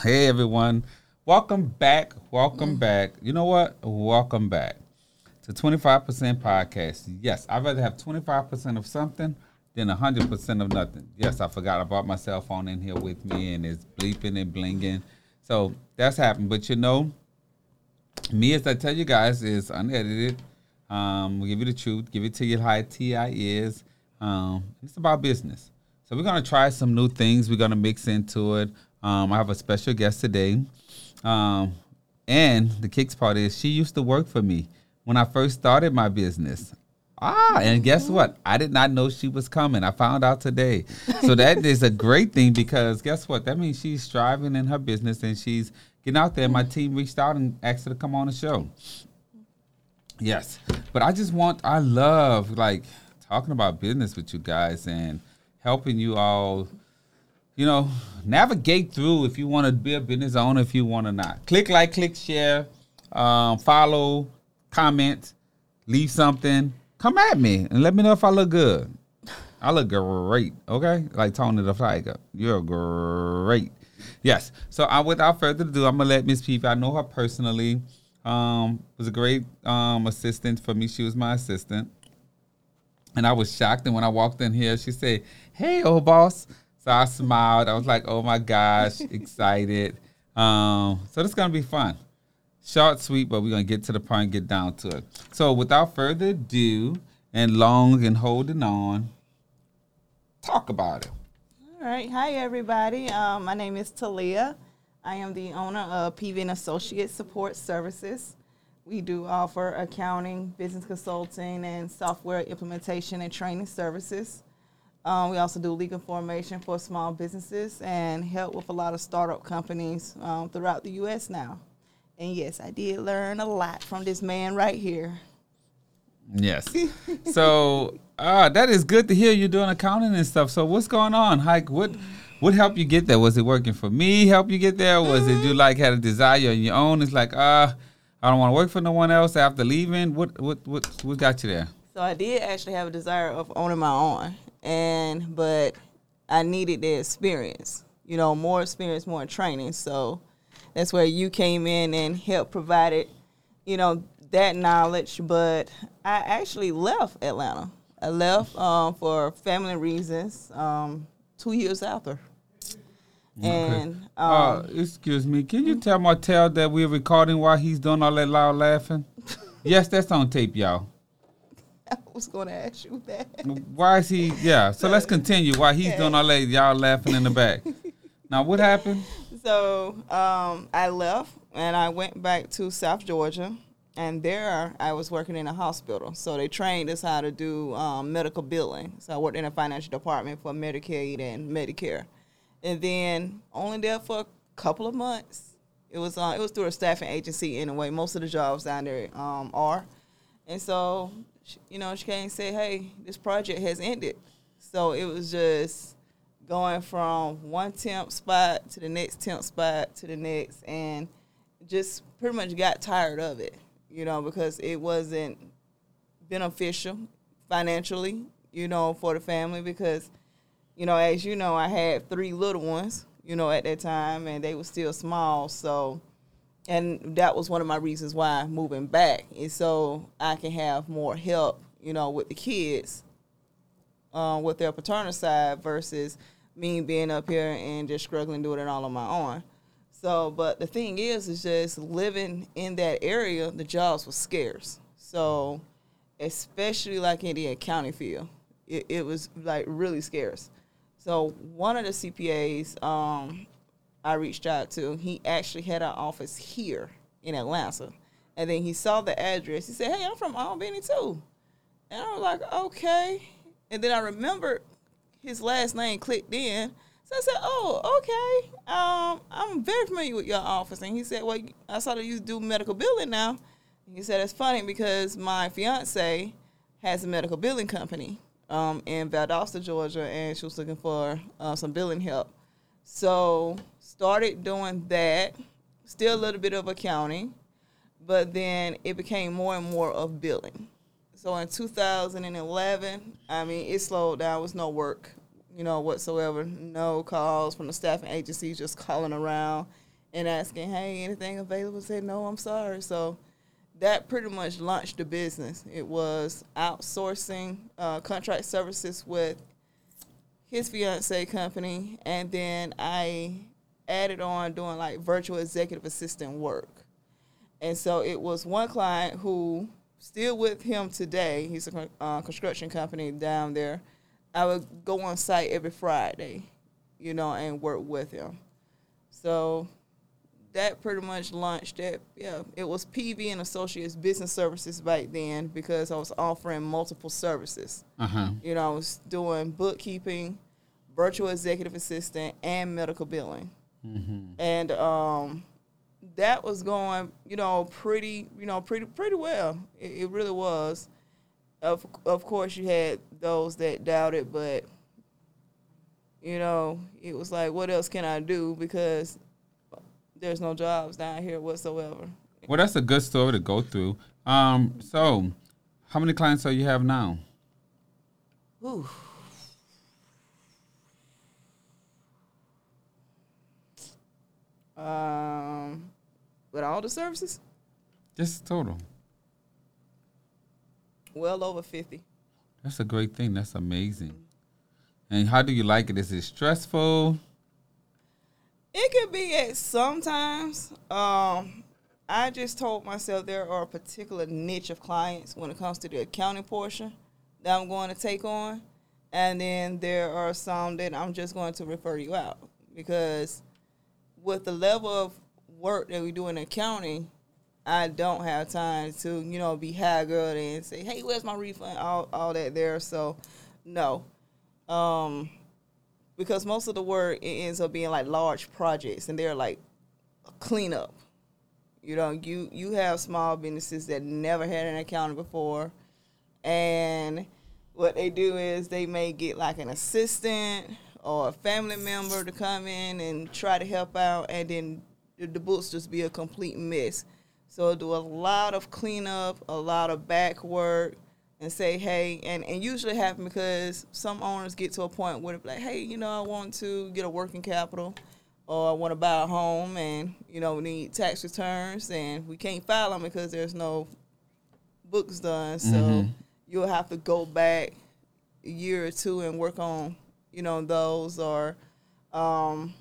Hey everyone. Welcome back. Welcome back. You know what? Welcome back to 25% podcast. Yes, I'd rather have 25% of something than 100% of nothing. Yes, I forgot I brought my cell phone in here with me and it's bleeping and blinging. So that's happened. But you know, me as I tell you guys is unedited. Um, we give you the truth, give it to you how TI is. Um, it's about business. So we're gonna try some new things. We're gonna mix into it. Um, I have a special guest today. Um, and the kicks part is she used to work for me when I first started my business. Ah, and guess what? I did not know she was coming. I found out today. So that is a great thing because guess what? That means she's striving in her business and she's getting out there. My team reached out and asked her to come on the show. Yes. But I just want I love like talking about business with you guys and helping you all you know, navigate through if you want to be a business owner, if you want to not. Click like, click share, um, follow, comment, leave something. Come at me and let me know if I look good. I look great, okay? Like Tony the Tiger. You're great. Yes. So I, without further ado, I'm gonna let Miss Peep. I know her personally. Um, was a great um, assistant for me. She was my assistant, and I was shocked. And when I walked in here, she said, "Hey, old boss." So I smiled. I was like, "Oh my gosh, excited!" Um, so this is gonna be fun, short, sweet, but we're gonna get to the point, get down to it. So without further ado, and long and holding on, talk about it. All right. Hi, everybody. Um, my name is TeLeigha. I am the owner of Peavy Associate Support Services. We do offer accounting, business consulting, and software implementation and training services. Um, we also do legal formation for small businesses and help with a lot of startup companies um, throughout the U.S. now. And yes, I did learn a lot from this man right here. Yes. so uh, that is good to hear you're doing accounting and stuff. So what's going on? Like what what helped you get there? Was it working for me? Help you get there? Was it you like had a desire on your own? It's like uh I don't want to work for no one else after leaving. What what what what got you there? So I did actually have a desire of owning my own, and but I needed the experience. You know, more experience, more training. So that's where you came in and helped provided, you know, that knowledge. But I actually left Atlanta. I left um, for family reasons. Um, two years after. And um, uh, excuse me, can you tell Martell that we're recording while he's doing all that loud laughing? yes, that's on tape, y'all. I was going to ask you that. Why is he? Yeah. So let's continue. Why he's doing all that, y'all laughing in the back. Now, what happened? So um, I left and I went back to South Georgia, and there I was working in a hospital. So they trained us how to do um, medical billing. So I worked in a financial department for Medicaid and Medicare, and then only there for a couple of months. It was uh, it was through a staffing agency anyway. Most of the jobs down there um, are, and so you know she and said, "Hey, this project has ended." So it was just going from one temp spot to the next temp spot to the next, and just pretty much got tired of it, you know, because it wasn't beneficial financially, you know, for the family. Because, you know, as you know, I had three little ones, you know, at that time, and they were still small, so. And that was one of my reasons why moving back is so I can have more help, you know, with the kids, uh, with their paternal side versus me being up here and just struggling doing it all on my own. So, but the thing is, is just living in that area, the jobs were scarce. So, especially like in the accounting field, it, it was like really scarce. So, one of the CPAs um, I reached out to, he actually had an office here in Atlanta. And then he saw the address. He said, Hey, I'm from Albany too. And I was like, Okay. And then I remembered his last name clicked in. So I said, "Oh, okay. Um, I'm very familiar with your office." And he said, "Well, I saw that you do medical billing now." And he said, "It's funny because my fiance has a medical billing company um, in Valdosta, Georgia, and she was looking for uh, some billing help. So started doing that. Still a little bit of accounting, but then it became more and more of billing. So in 2011, I mean, it slowed down. There was no work, you know, whatsoever. No calls from the staffing agencies, just calling around. and asking, "Hey, anything available?" Said, "No, I'm sorry." So that pretty much launched the business. It was outsourcing uh, contract services with his fiance company, and then I added on doing like virtual executive assistant work. And so it was one client who still with him today. He's a uh, construction company down there. I would go on site every Friday, you know, and work with him. So that pretty much launched it. Yeah, it was Peavy and Associates Business Services back then because I was offering multiple services. Uh-huh. You know, I was doing bookkeeping, virtual executive assistant, and medical billing. Mm-hmm. And um, that was going, you know, pretty, you know, pretty, pretty well. It, it really was. Of of course, you had those that doubted, but you know, it was like, what else can I do? Because there's no jobs down here whatsoever. Well, that's a good story to go through. Um, so, how many clients do you have now? Ooh. Um, with all the services, Just total. well over fifty. That's a great thing. That's amazing. And how do you like it? Is it stressful? It could be at sometimes. Um, I just told myself there are a particular niche of clients when it comes to the accounting portion that I'm going to take on, and then there are some that I'm just going to refer you out because with the level of work that we do in accounting, I don't have time to you know be high girl and say, hey, where's my refund? All all that there. So, no. Um, because most of the work it ends up being like large projects and they're like a cleanup. You know, you you have small businesses that never had an accountant before, and what they do is they may get like an assistant or a family member to come in and try to help out, and then the, the books just be a complete mess. So do a lot of cleanup, a lot of back work, and say, hey, and, and usually happen because some owners get to a point where they're like, hey, you know, I want to get a working capital or I want to buy a home and, you know, we need tax returns and we can't file them because there's no books done. So Mhm. you'll have to go back a year or two and work on, you know, those or um,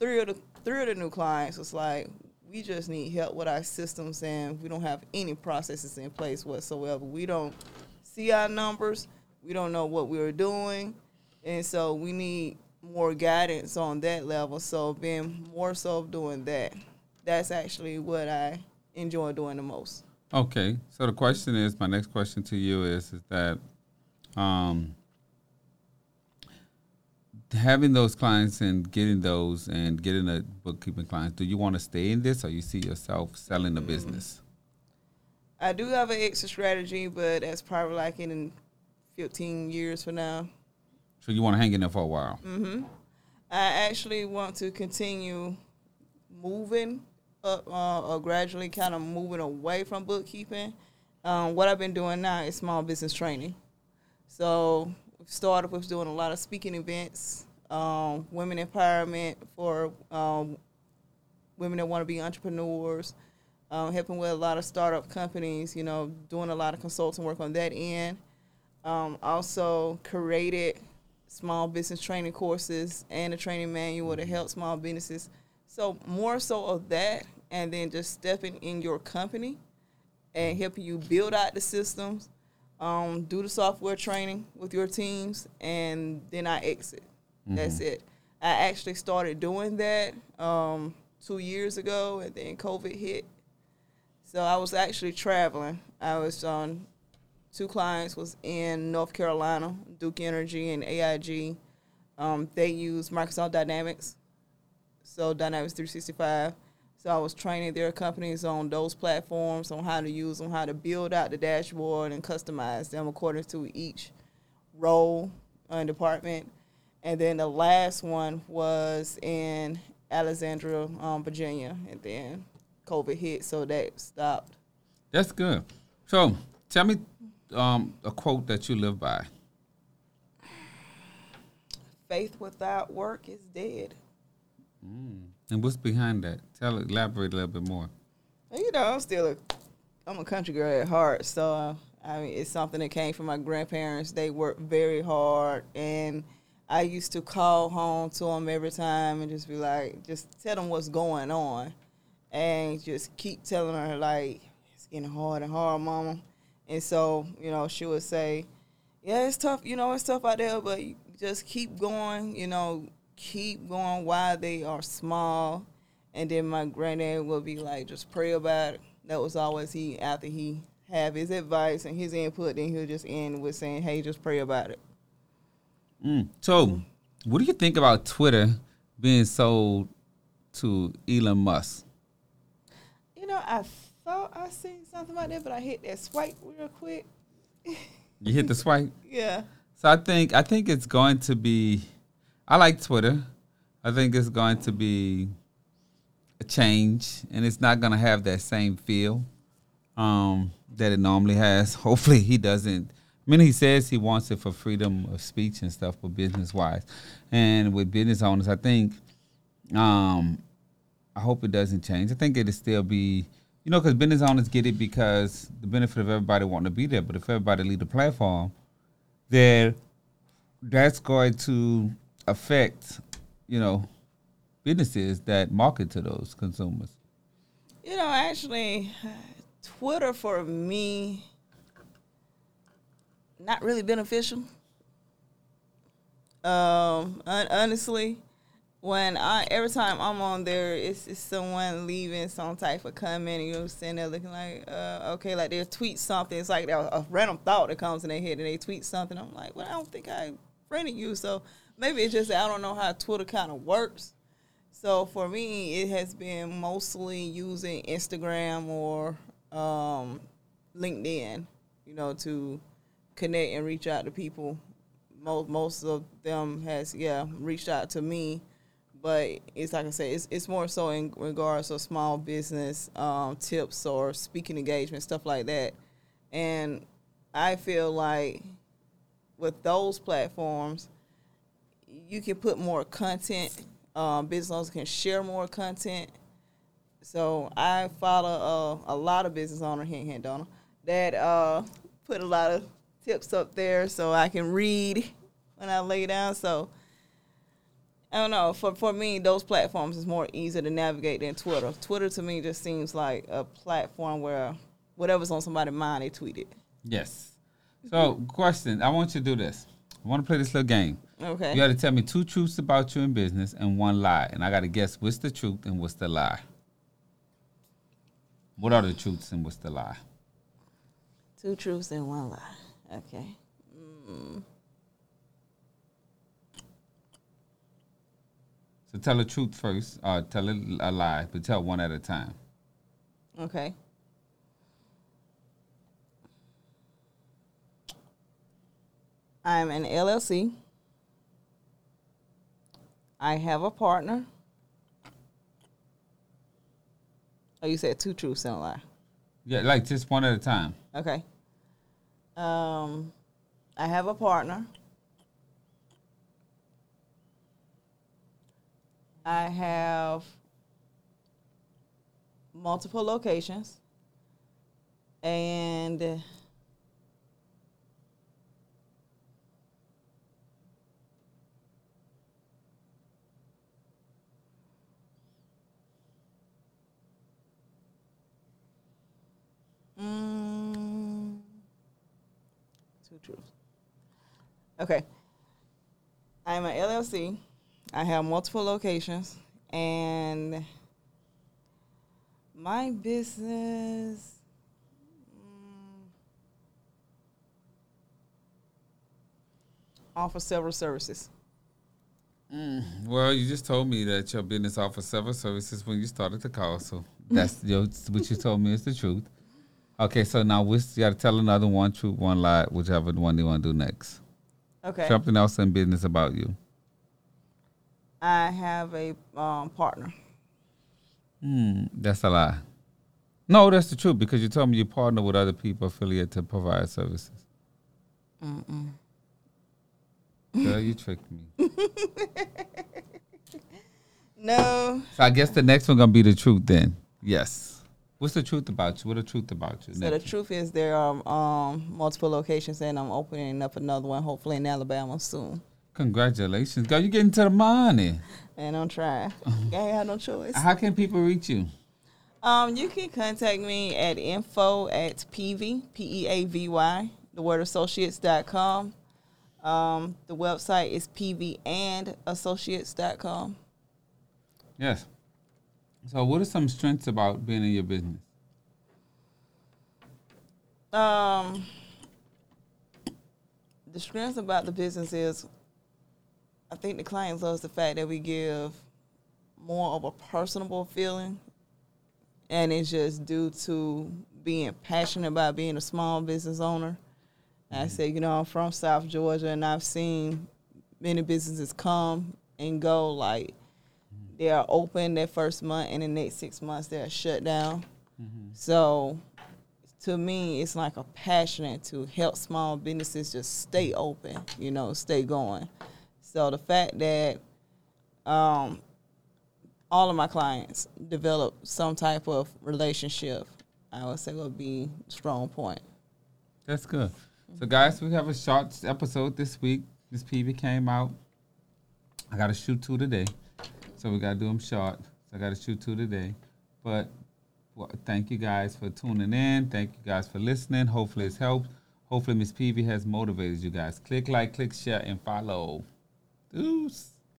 three of the three of the new clients was like, we just need help with our systems and we don't have any processes in place whatsoever. We don't see our numbers. We don't know what we are doing. And so we need more guidance on that level. So being more so doing that, that's actually what I enjoy doing the most. Okay. So the question is, my next question to you is, is that um, having those clients and getting those and getting a bookkeeping clients, do you want to stay in this or you see yourself selling the business? I do have an exit strategy, but that's probably like in 15 years from now. So you want to hang in there for a while? hmm I actually want to continue moving up uh, or gradually kind of moving away from bookkeeping. Um, what I've been doing now is small business training. So we started with doing a lot of speaking events, um, women empowerment for um, women that want to be entrepreneurs, um, helping with a lot of startup companies, you know, doing a lot of consulting work on that end. Um, also created small business training courses and a training manual to help small businesses. So more so of that, and then just stepping in your company and helping you build out the systems, um, do the software training with your teams, and then I exit. That's it. I actually started doing that um, two years ago, and then COVID hit. So I was actually traveling. I was on two clients was in North Carolina, Duke Energy and AIG. Um, they use Microsoft Dynamics, so Dynamics 365. So I was training their companies on those platforms, on how to use them, how to build out the dashboard and customize them according to each role and department. And then the last one was in Alexandria, um, Virginia, and then COVID hit, so that stopped. That's good. So tell me um, a quote that you live by. Faith without work is dead. And what's behind that? Tell elaborate a little bit more. You know, I'm still a, I'm a country girl at heart. So uh, I mean, it's something that came from my grandparents. They worked very hard, and I used to call home to them every time and just be like, just tell them what's going on, and just keep telling her like it's getting hard and hard, mama. And so you know, she would say, yeah, it's tough. You know, it's tough out there, but just keep going. You know, keep going while they are small. And then my granddad would be like, just pray about it. That was always he after he have his advice and his input, then he'll just end with saying, "Hey, just pray about it." Mm. So, what do you think about Twitter being sold to Elon Musk? You know, I thought I seen something about that, but I hit that swipe real quick. You hit the swipe. Yeah. So I think I think it's going to be. I like Twitter. I think it's going to be a change, and it's not going to have that same feel um, that it normally has. Hopefully, he doesn't. I mean, he says he wants it for freedom of speech and stuff, but business wise, and with business owners, I think. Um, I hope it doesn't change. I think it'll still be, you know, because business owners get it because the benefit of everybody wanting to be there. But if everybody leave the platform, then that's going to affect, you know, businesses that market to those consumers. You know, actually, Twitter for me not really beneficial. Um, hon- honestly, when I every time I'm on there, it's, it's someone leaving some type of comment, and you know, sitting there looking like, uh, okay, like they'll tweet something. It's like a, random thought that comes in their head, and they tweet something. I'm like, well, I don't think I friended you, so maybe it's just I don't know how Twitter kind of works. So for me, it has been mostly using Instagram or um, LinkedIn, you know, to connect and reach out to people. Most most of them has yeah reached out to me, but it's like I said, it's it's more so in regards to small business um, tips or speaking engagement stuff like that, and I feel like with those platforms, you can put more content. Um, business owners can share more content. So I follow uh, a lot of business owners here in Hendona that uh, put a lot of tips up there so I can read when I lay down. So I don't know. For for me, those platforms is more easier to navigate than Twitter. Twitter to me just seems like a platform where whatever's on somebody's mind, they tweet it. Yes. So, question. I want you to do this. I want to play this little game. Okay. You got to tell me two truths about you in business and one lie, and I got to guess what's the truth and what's the lie. What are the truths and what's the lie? Two truths and one lie. Okay. Mm. So tell the truth first, or tell a, a lie, but tell one at a time. Okay. I'm an LLC. I have a partner. Oh, you said two truths and a lie. Yeah, like just one at a time. Okay. Um, I have a partner. I have multiple locations. And Mm, two truths. Okay. I'm an LLC. I have multiple locations, and my business. mm, Offer several services. Well, you just told me that your business offers several services when you started the call, so that's your, what you told me is the truth. Okay, so now we you got to tell another one truth, one lie, whichever one you want to do next. Okay. Something else in business about you. I have a um, partner. Hmm, that's a lie. No, that's the truth because you told me you partner with other people affiliated to provide services. Mm-mm. Girl, you tricked me. No. So I guess the next one gonna be the truth then. Yes. What's the truth about you? What the truth about you? So the truth is there are um, multiple locations, and I'm opening up another one, hopefully in Alabama soon. Congratulations, girl. You're getting to the money. And I'm trying. I ain't have no choice. How can people reach you? Um, you can contact me at info at pv p e a v y the word associates.com. Um, the website is pvandassociates.com. Yes. So, what are some strengths about being in your business? Um, the strength about the business is, I think the clients loves the fact that we give more of a personable feeling, and it's just due to being passionate about being a small business owner. I say, you know, I'm from South Georgia, and I've seen many businesses come and go. Like they are open that first month, and the next six months they're shut down. So to me, it's like a passion to help small businesses just stay open, you know, stay going. So the fact that um, all of my clients develop some type of relationship, I would say would be a strong point. That's good. So, guys, we have a short episode this week. This Peavy came out. I got to shoot two today, so we got to do them short. So I got to shoot two today. But well, thank you guys for tuning in. Thank you guys for listening. Hopefully, it's helped. Hopefully, Miss Peavy has motivated you guys. Click like, click share, and follow. Deuce.